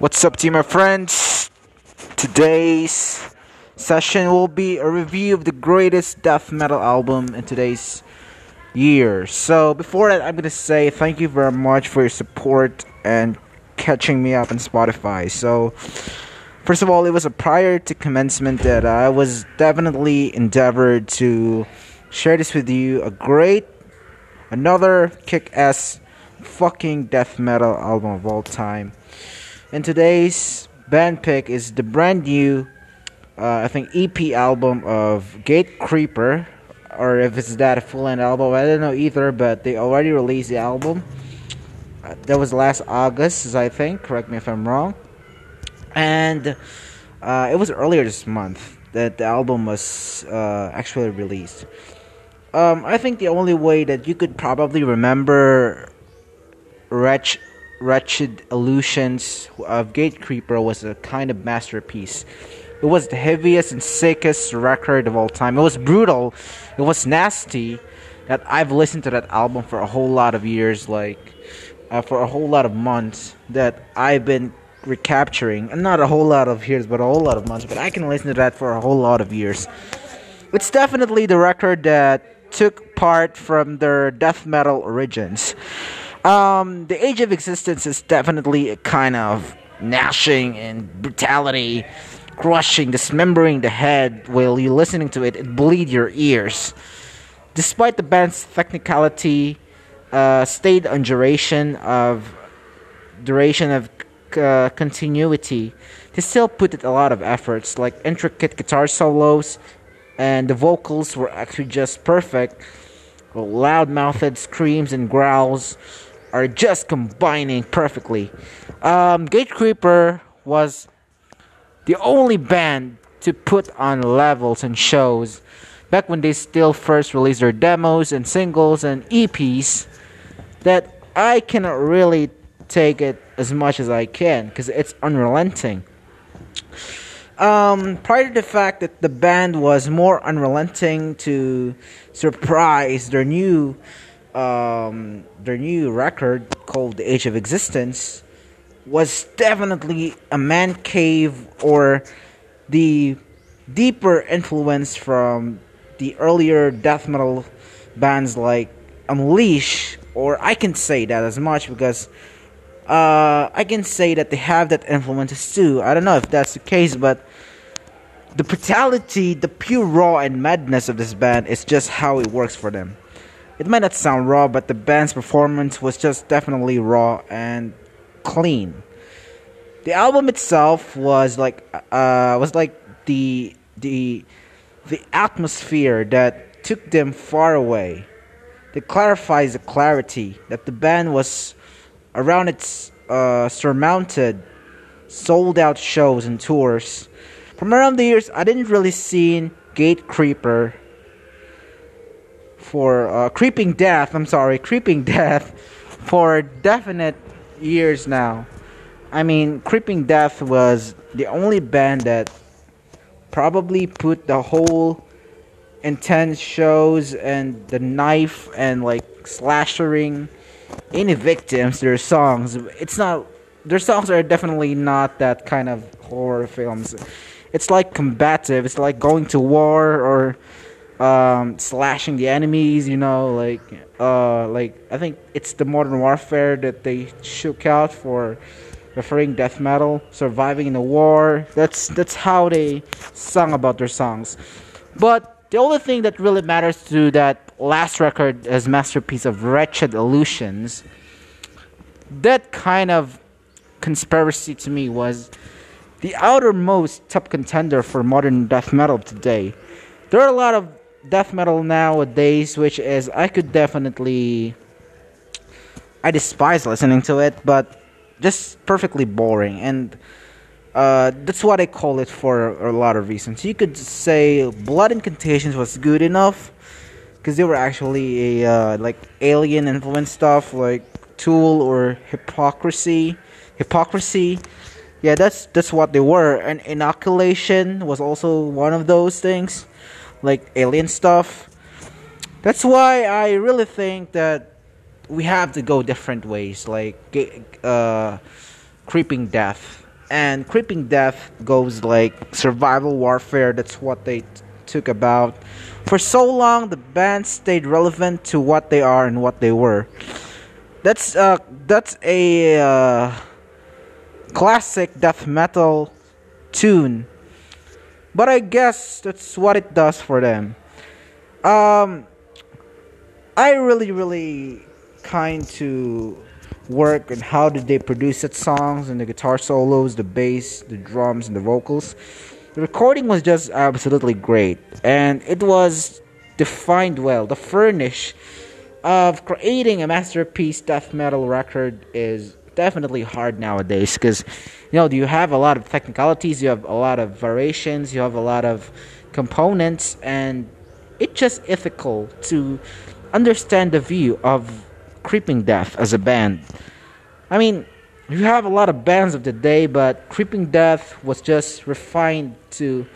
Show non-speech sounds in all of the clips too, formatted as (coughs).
What's up, team, my friends? Today's session will be a review of the greatest death metal album in today's year. So, before that, I'm gonna say thank you very much for your support and catching me up on Spotify. So, first of all, it was a prior to commencement that I was definitely endeavored to share this with you. A great, another kick ass fucking death metal album of all time. And today's band pick is the brand new, uh, I think, EP album of Gatecreeper, or if it's that a full length album, I don't know either, but they already released the album. Uh, that was last August, I think, correct me if I'm wrong. And uh, it was earlier this month that the album was uh, actually released. Um, I think the only way that you could probably remember Wretch Wretched Illusions of Gatecreeper was a kind of masterpiece. It was the heaviest and sickest record of all time. It was brutal. It was nasty. That I've listened to that album for a whole lot of years, like uh, for a whole lot of months. That I've been recapturing, and not a whole lot of years, but a whole lot of months. But I can listen to that for a whole lot of years. It's definitely the record that took part from their death metal origins. Um, the Age of Existence is definitely a kind of gnashing and brutality, crushing, dismembering the head while you're listening to it. It bleed your ears. Despite the band's technicality, uh, stayed on duration of duration of uh, continuity, they still put it a lot of efforts, like intricate guitar solos, and the vocals were actually just perfect. Loud mouthed screams and growls are just combining perfectly. Um, Gatecreeper was the only band to put on levels and shows back when they still first released their demos and singles and EPs that I cannot really take it as much as I can because it's unrelenting. Um, prior to the fact that the band was more unrelenting to surprise their new um, their new record called The Age of Existence was definitely a man cave or the deeper influence from the earlier death metal bands like Unleash, or I can say that as much because uh, I can say that they have that influence too. I don't know if that's the case, but the brutality, the pure raw and madness of this band is just how it works for them. It might not sound raw, but the band's performance was just definitely raw and clean. The album itself was like uh was like the the the atmosphere that took them far away. It clarifies the clarity that the band was around its uh, surmounted sold out shows and tours. From around the years, I didn't really see Gatecreeper for uh, Creeping Death. I'm sorry, Creeping (laughs) Death for definite years now. I mean, Creeping Death was the only band that probably put the whole intense shows and the knife and like slashering any victims their songs. It's not their songs are definitely not that kind of horror films. It's like combative. It's like going to war or um, slashing the enemies. You know, like uh, like I think it's the Modern Warfare that they shook out for referring death metal, surviving in the war. That's that's how they sung about their songs. But the only thing that really matters to that last record as masterpiece of Wretched Illusions, that kind of conspiracy to me was the outermost top contender for modern death metal today. There are a lot of death metal nowadays, which is I could definitely I despise listening to it, but just perfectly boring and uh, that's what I call it for a lot of reasons. You could say Blood Incantations was good enough because they were actually a uh, like alien influence stuff like Tool or Hypocrisy. Hypocrisy, yeah, that's that's what they were. And Inoculation was also one of those things like alien stuff. That's why I really think that we have to go different ways, like uh, creeping death. and Creeping Death goes like survival warfare. That's what they t- took about. For so long, the band stayed relevant to what they are and what they were. That's uh, that's a uh, classic death metal tune, but I guess that's what it does for them. Um, I really, really kind to work and how did they produce its songs and the guitar solos, the bass, the drums, and the vocals. The recording was just absolutely great, and it was defined well. The furnish of creating a masterpiece death metal record is definitely hard nowadays because you know you have a lot of technicalities, you have a lot of variations, you have a lot of components, and it's just ethical to understand the view of Creeping Death as a band. I mean, you have a lot of bands of the day, but Creeping Death was just refined to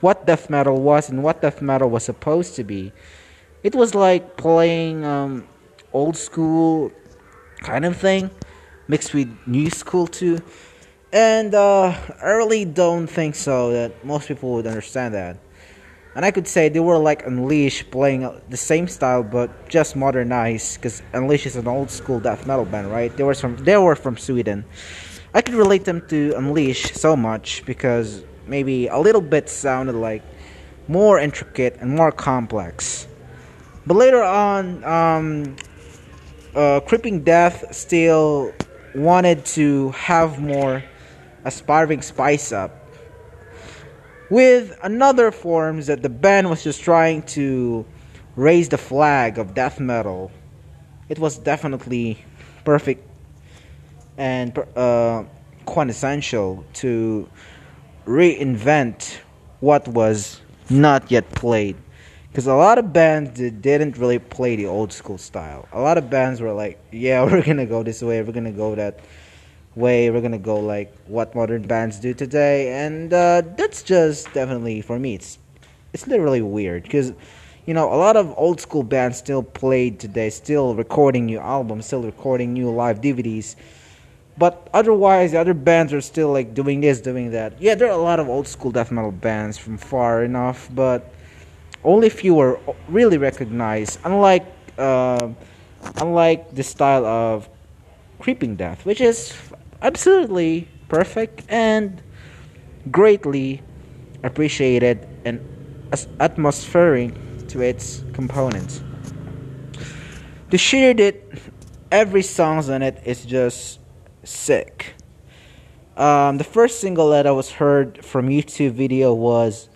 what death metal was and what death metal was supposed to be. It was like playing um, old school kind of thing mixed with new school too. And uh, I really don't think so that most people would understand that and I could say they were like Unleash playing the same style but just modernized because Unleash is an old school death metal band, right? They were from they were from Sweden. I could relate them to Unleash so much because maybe a little bit sounded like more intricate and more complex. But later on, um, uh, Creeping Death still wanted to have more aspiring spice up with another forms that the band was just trying to raise the flag of death metal. It was definitely perfect and uh, quintessential to reinvent what was not yet played. Because a lot of bands didn't really play the old school style. A lot of bands were like, yeah, (laughs) we're gonna go this way, we're gonna go that way we're gonna go like what modern bands do today. And uh, that's just definitely for me it's it's literally weird because you know a lot of old school bands still played today still recording new albums still recording new live dvds but otherwise the other bands are still like doing this doing that. Yeah there are a lot of old school death metal bands from far enough but only few really recognized unlike uh, unlike the style of creeping death which is absolutely perfect and greatly appreciated and atmospheric to its components. The sheer that every songs on it is just sick. Um, the first single that I was heard from YouTube video was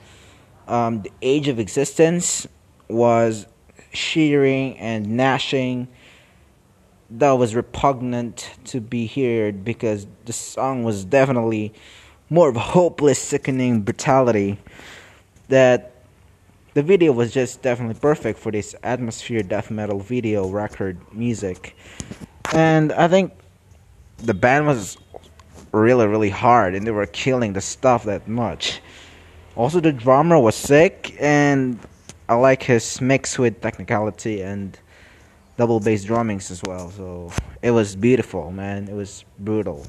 um, "The Age of Existence," was shearing and gnashing that was repugnant to be heard because the song was definitely more of a hopeless, sickening brutality. That the video was just definitely perfect for this atmosphere death metal video record music. And I think the band was really, really hard and they were killing the stuff that much. Also, the drummer was sick, and I like his mix with technicality and double bass drummings as well. So it was beautiful, man. It was brutal.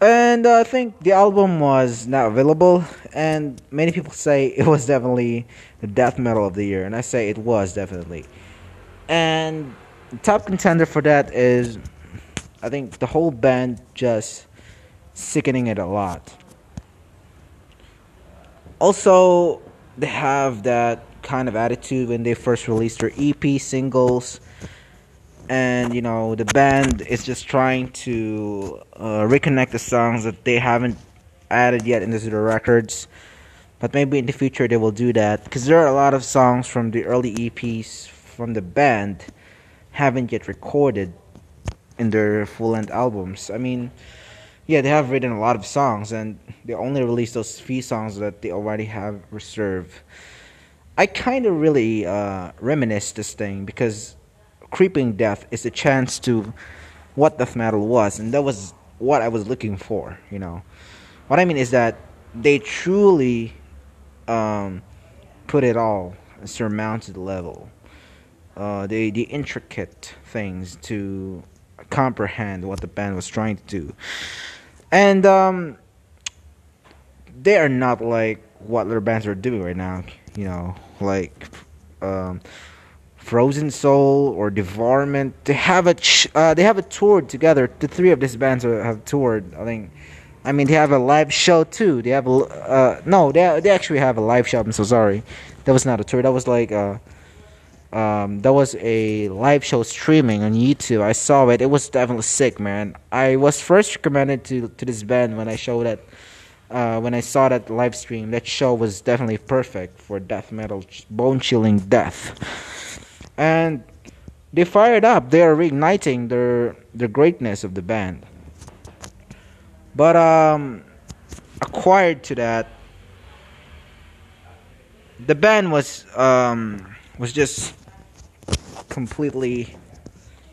And uh, I think the album was not available, and many people say it was definitely the death metal of the year, and I say it was definitely. And top contender for that is, I think the whole band just sickening it a lot. Also, they have that kind of attitude when they first released their EP singles. And you know the band is just trying to uh, reconnect the songs that they haven't added yet into the records, but maybe in the future they will do that because there are a lot of songs from the early EPs from the band haven't yet recorded in their full length albums. I mean, yeah, they have written a lot of songs and they only released those few songs that they already have reserved. I kind of really uh, reminisce this thing because Creeping Death is a chance to what death metal was, and that was what I was looking for. You know, what I mean is that they truly um, put it all surmounted level. Uh, the the intricate things to comprehend what the band was trying to do. And um, they are not like what other bands are doing right now. You know, like um, Frozen Soul or Devarment. They have a ch- uh, they have a tour together. The three of these bands are, have toured. I think. I mean, they have a live show too. They have a uh, no, they they actually have a live show. I'm so sorry. That was not a tour. That was like uh, um, that was a live show streaming on YouTube. I saw it. It was definitely sick, man. I was first recommended to to this band when I showed that uh, when I saw that live stream, that show was definitely perfect for death metal, bone chilling death. And they fired up. They are reigniting their the greatness of the band. But um, acquired to that, the band was um, was just completely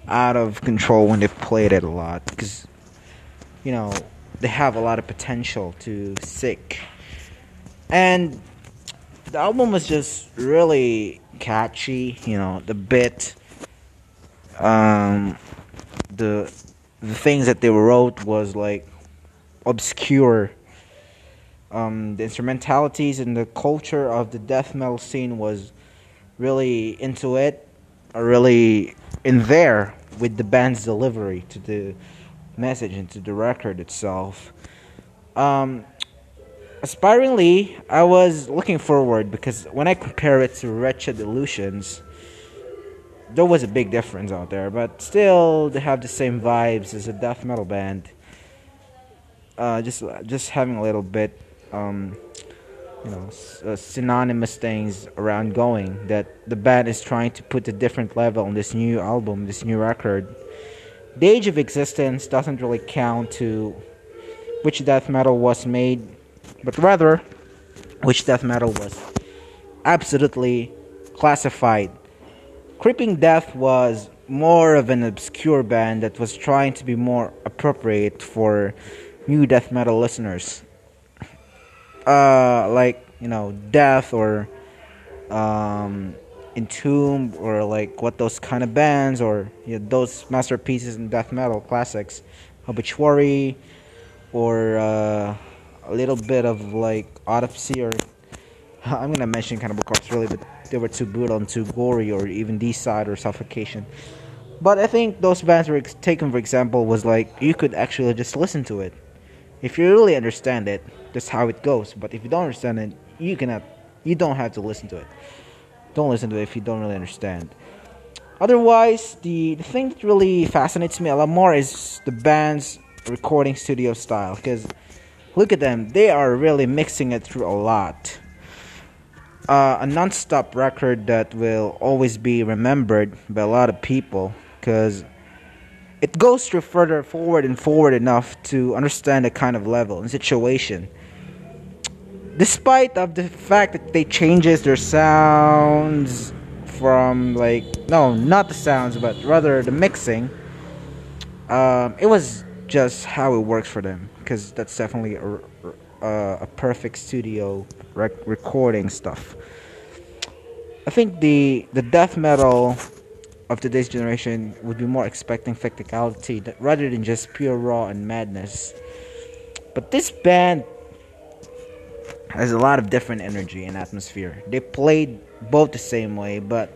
out of control when they played it a lot because you know they have a lot of potential to sick. And the album was just really catchy, you know, the bit um the the things that they wrote was like obscure. Um, the instrumentalities and the culture of the death metal scene was really into it, or really in there with the band's delivery to the message into the record itself. Um, aspiringly, I was looking forward because when I compare it to Wretched Illusions, there was a big difference out there, but still they have the same vibes as a death metal band. Uh, just just having a little bit, um, you know, uh, synonymous things around going that the band is trying to put a different level on this new album, this new record the age of existence doesn't really count to which death metal was made, but rather which death metal was absolutely classified. Creeping Death was more of an obscure band that was trying to be more appropriate for new death metal listeners. Uh, like, you know, Death or um, Entomb or like what those kind of bands or you know, those masterpieces in death metal classics, Obituary, or uh, a little bit of like Autopsy or (laughs) I'm gonna mention Cannibal Corpse really, but they were too brutal and too gory, or even Deicide or Suffocation. But I think those bands were taken, for example, was like you could actually just listen to it. If you really understand it, that's how it goes. But if you don't understand it, you cannot. You don't have to listen to it don't listen to it if you don't really understand. Otherwise, the, the thing that really fascinates me a lot more is the band's recording studio style. Because look at them, they are really mixing it through a lot. Uh, a non stop record that will always be remembered by a lot of people because it goes through further forward and forward enough to understand the kind of level and situation despite of the fact that they changes their sounds from like no not the sounds but rather the mixing um, it was just how it works for them because that's definitely a, a, a perfect studio rec- recording stuff. I think the the death metal of today's generation would be more expecting physicality rather than just pure raw and madness. But this band has a lot of different energy and atmosphere. They played both the same way, but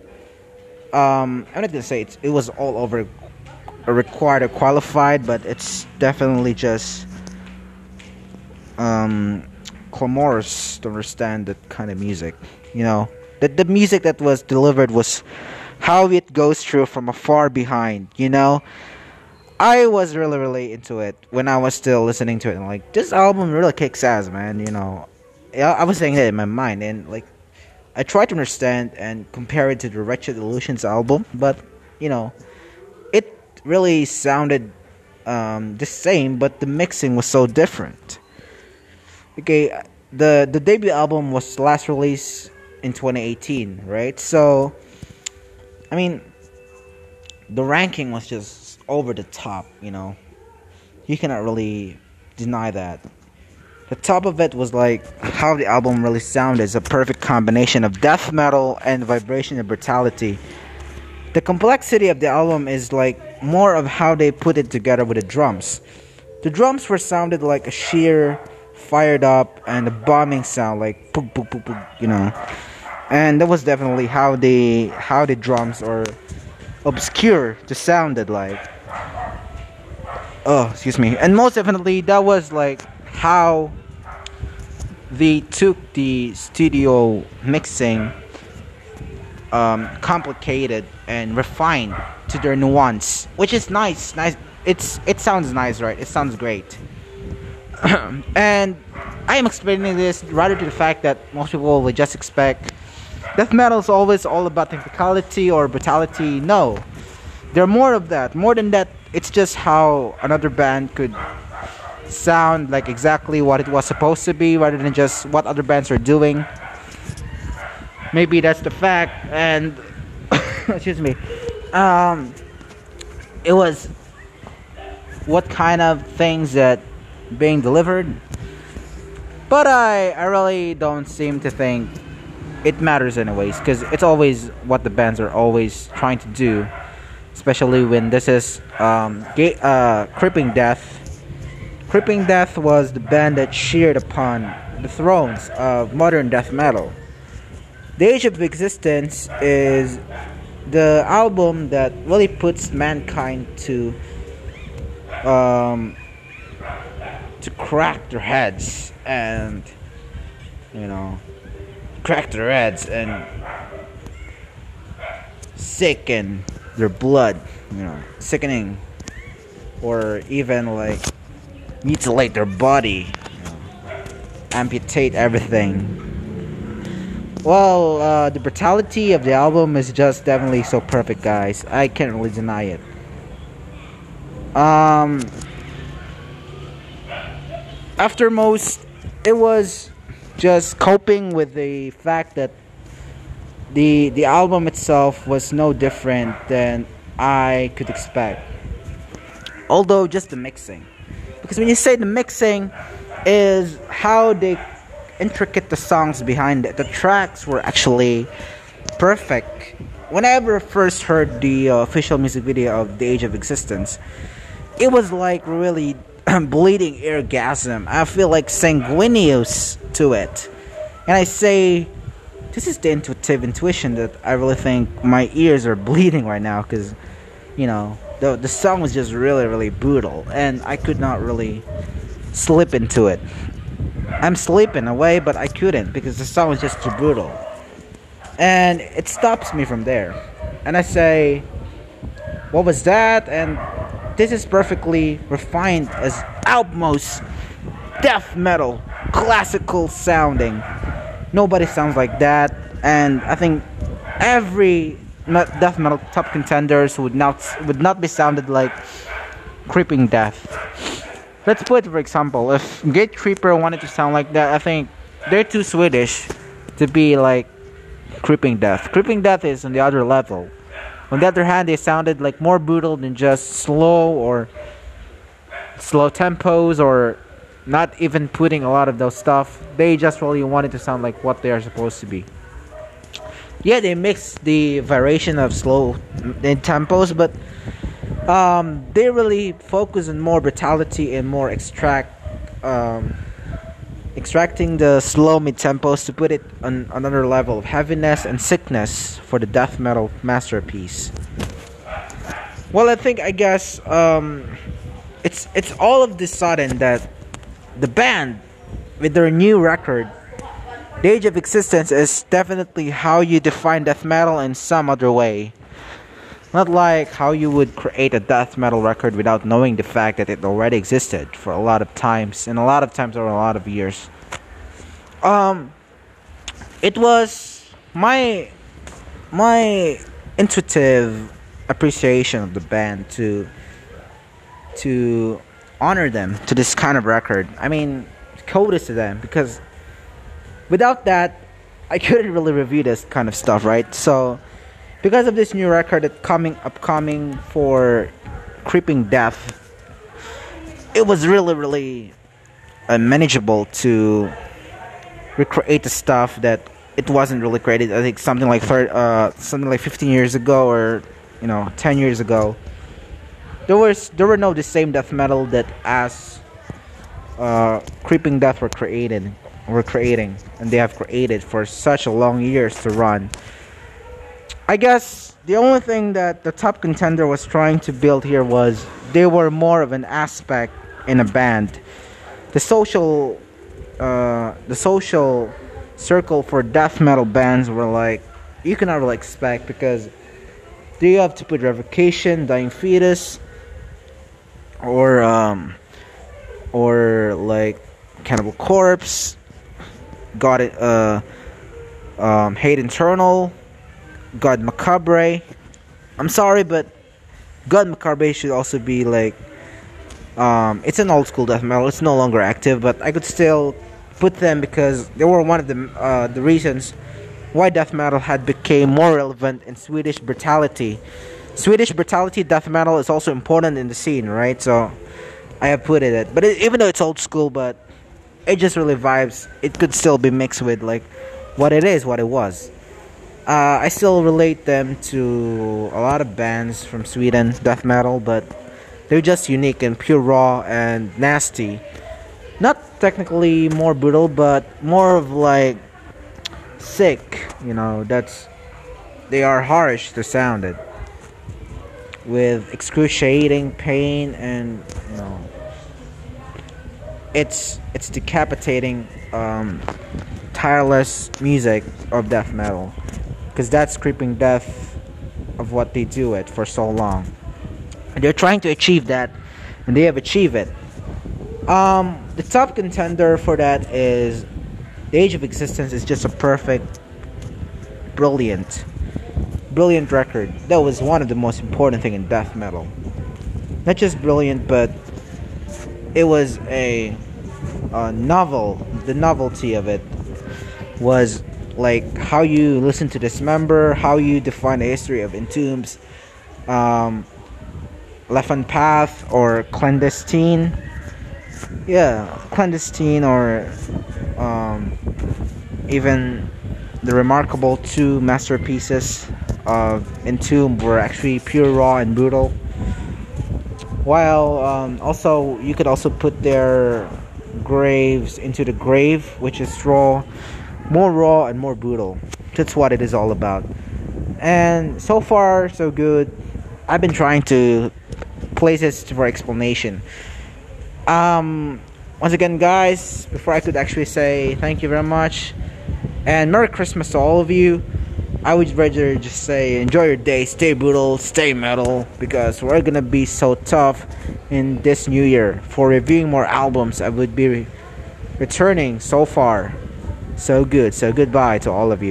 um, I'm not gonna say it was all over required or qualified, but it's definitely just um, clamorous to understand that kind of music. You know, that the music that was delivered was how it goes through from afar behind. You know. I was really, really into it when I was still listening to it. And like, this album really kicks ass, man. You know, I was saying that in my mind, and like I tried to understand and compare it to the Wretched Illusions album, but you know, it really sounded um, the same, but the mixing was so different. Okay, the the debut album was last released in 2018, right? So, I mean, the ranking was just over the top, you know. You cannot really deny that. The top of it was like how the album really sounded is a perfect combination of death metal and vibration and brutality. The complexity of the album is like more of how they put it together with the drums. the drums were sounded like a sheer fired up and a bombing sound like poop poop poop poop you know and that was definitely how the how the drums are obscure the sounded like oh excuse me and most definitely that was like how they took the studio mixing um, complicated and refined to their nuance which is nice nice it's it sounds nice right it sounds great (clears throat) and I am explaining this rather to the fact that most people would just expect death metal is always all about technicality or brutality. No, there are more of that. More than that, it's just how another band could sound like exactly what it was supposed to be rather than just what other bands are doing. Maybe that's the fact, and (coughs) excuse me, um, it was what kind of things that being delivered. But I, I really don't seem to think it matters anyways because it's always what the bands are always trying to do especially when this is um, ga- uh, creeping death creeping death was the band that sheared upon the thrones of modern death metal. The age of existence is the album that really puts mankind to um, to crack their heads and you know crack their heads and sicken their blood, you know, sickening, or even like mutilate their body, amputate everything. Well, uh, the brutality of the album is just definitely so perfect, guys. I can't really deny it. Um, after most, it was just coping with the fact that the the album itself was no different than I could expect. Although just the mixing, because when you say the mixing is how they intricate the songs behind it. The tracks were actually perfect. When I ever first heard the uh, official music video of The Age of Existence, it was like really (clears throat) bleeding orgasm. I feel like sanguineous to it. And I say, this is the intuitive intuition that I really think my ears are (laughs) bleeding right now because, you know, the, the song was just really, really brutal. And I could not really slip into it. I'm slipping away, but I couldn't because the song was just too brutal. And it stops me from there. And I say, what was that? And this is perfectly refined as outmost death metal, classical sounding. Nobody sounds like that, and I think every death metal top contenders would not would not be sounded like creeping death. Let's put for example, if Gate Creeper wanted to sound like that, I think they're too Swedish to be like creeping death. Creeping death is on the other level. On the other hand, they sounded like more brutal than just slow or slow tempos or not even putting a lot of those stuff. They just really wanted to sound like what they are supposed to be. Yeah, they mix the variation of slow in tempos, but um, they really focus on more brutality and more extract um, extracting the slow mid tempos to put it on another level of heaviness and sickness for the death metal masterpiece. Well, I think I guess um, it's it's all of this sudden that the band with their new record, The Age of Existence, is definitely how you define death metal in some other way. Not like how you would create a death metal record without knowing the fact that it already existed for a lot of times and a lot of times over a lot of years. Um, it was my my intuitive appreciation of the band to to honor them to this kind of record. I mean, kudos to them because without that, I couldn't really review this kind of stuff, right? So because of this new record that coming upcoming for creeping death it was really really unmanageable to recreate the stuff that it wasn't really created i think something like third, uh, something like 15 years ago or you know 10 years ago there was there were no the same death metal that as uh, Creeping Death were created were creating and they have created for such a long years to run. I guess the only thing that the top contender was trying to build here was they were more of an aspect in a band. The social uh, the social circle for death metal bands were like you cannot really expect because do you have to put revocation, dying fetus, or um, or like Cannibal Corpse, God, it uh, um, Hate Eternal, God Macabre. I'm sorry, but God Macabre should also be like. Um, it's an old school death metal. It's no longer active, but I could still put them because they were one of the uh, the reasons why death metal had became more relevant in Swedish brutality. Swedish brutality death metal is also important in the scene, right? So I have put it, but it, even though it's old school, but it just really vibes. It could still be mixed with like what it is, what it was. Uh, I still relate them to a lot of bands from Sweden, death metal, but they're just unique and pure raw and nasty. Not technically more brutal, but more of like sick. You know, that's they are harsh to sound it with excruciating pain and you know it's it's decapitating um, tireless music of death metal. Because that's creeping death of what they do it for so long. And they're trying to achieve that and they have achieved it. Um, the top contender for that is the age of existence is just a perfect brilliant brilliant record. That was one of the most important thing in death metal. Not just brilliant but it was a, a novel. The novelty of it was like how you listen to Dismember, how you define the history of Entombs, um, Left Hand Path or Clandestine. Yeah, Clandestine or um, even the remarkable two masterpieces of Entomb were actually pure raw and brutal while um, also you could also put their graves into the grave which is raw more raw and more brutal. That's what it is all about. And so far so good. I've been trying to place this for explanation. Um once again guys before i could actually say thank you very much and merry christmas to all of you I would rather just say enjoy your day, stay brutal, stay metal, because we're gonna be so tough in this new year. For reviewing more albums, I would be re- returning so far. So good, so goodbye to all of you.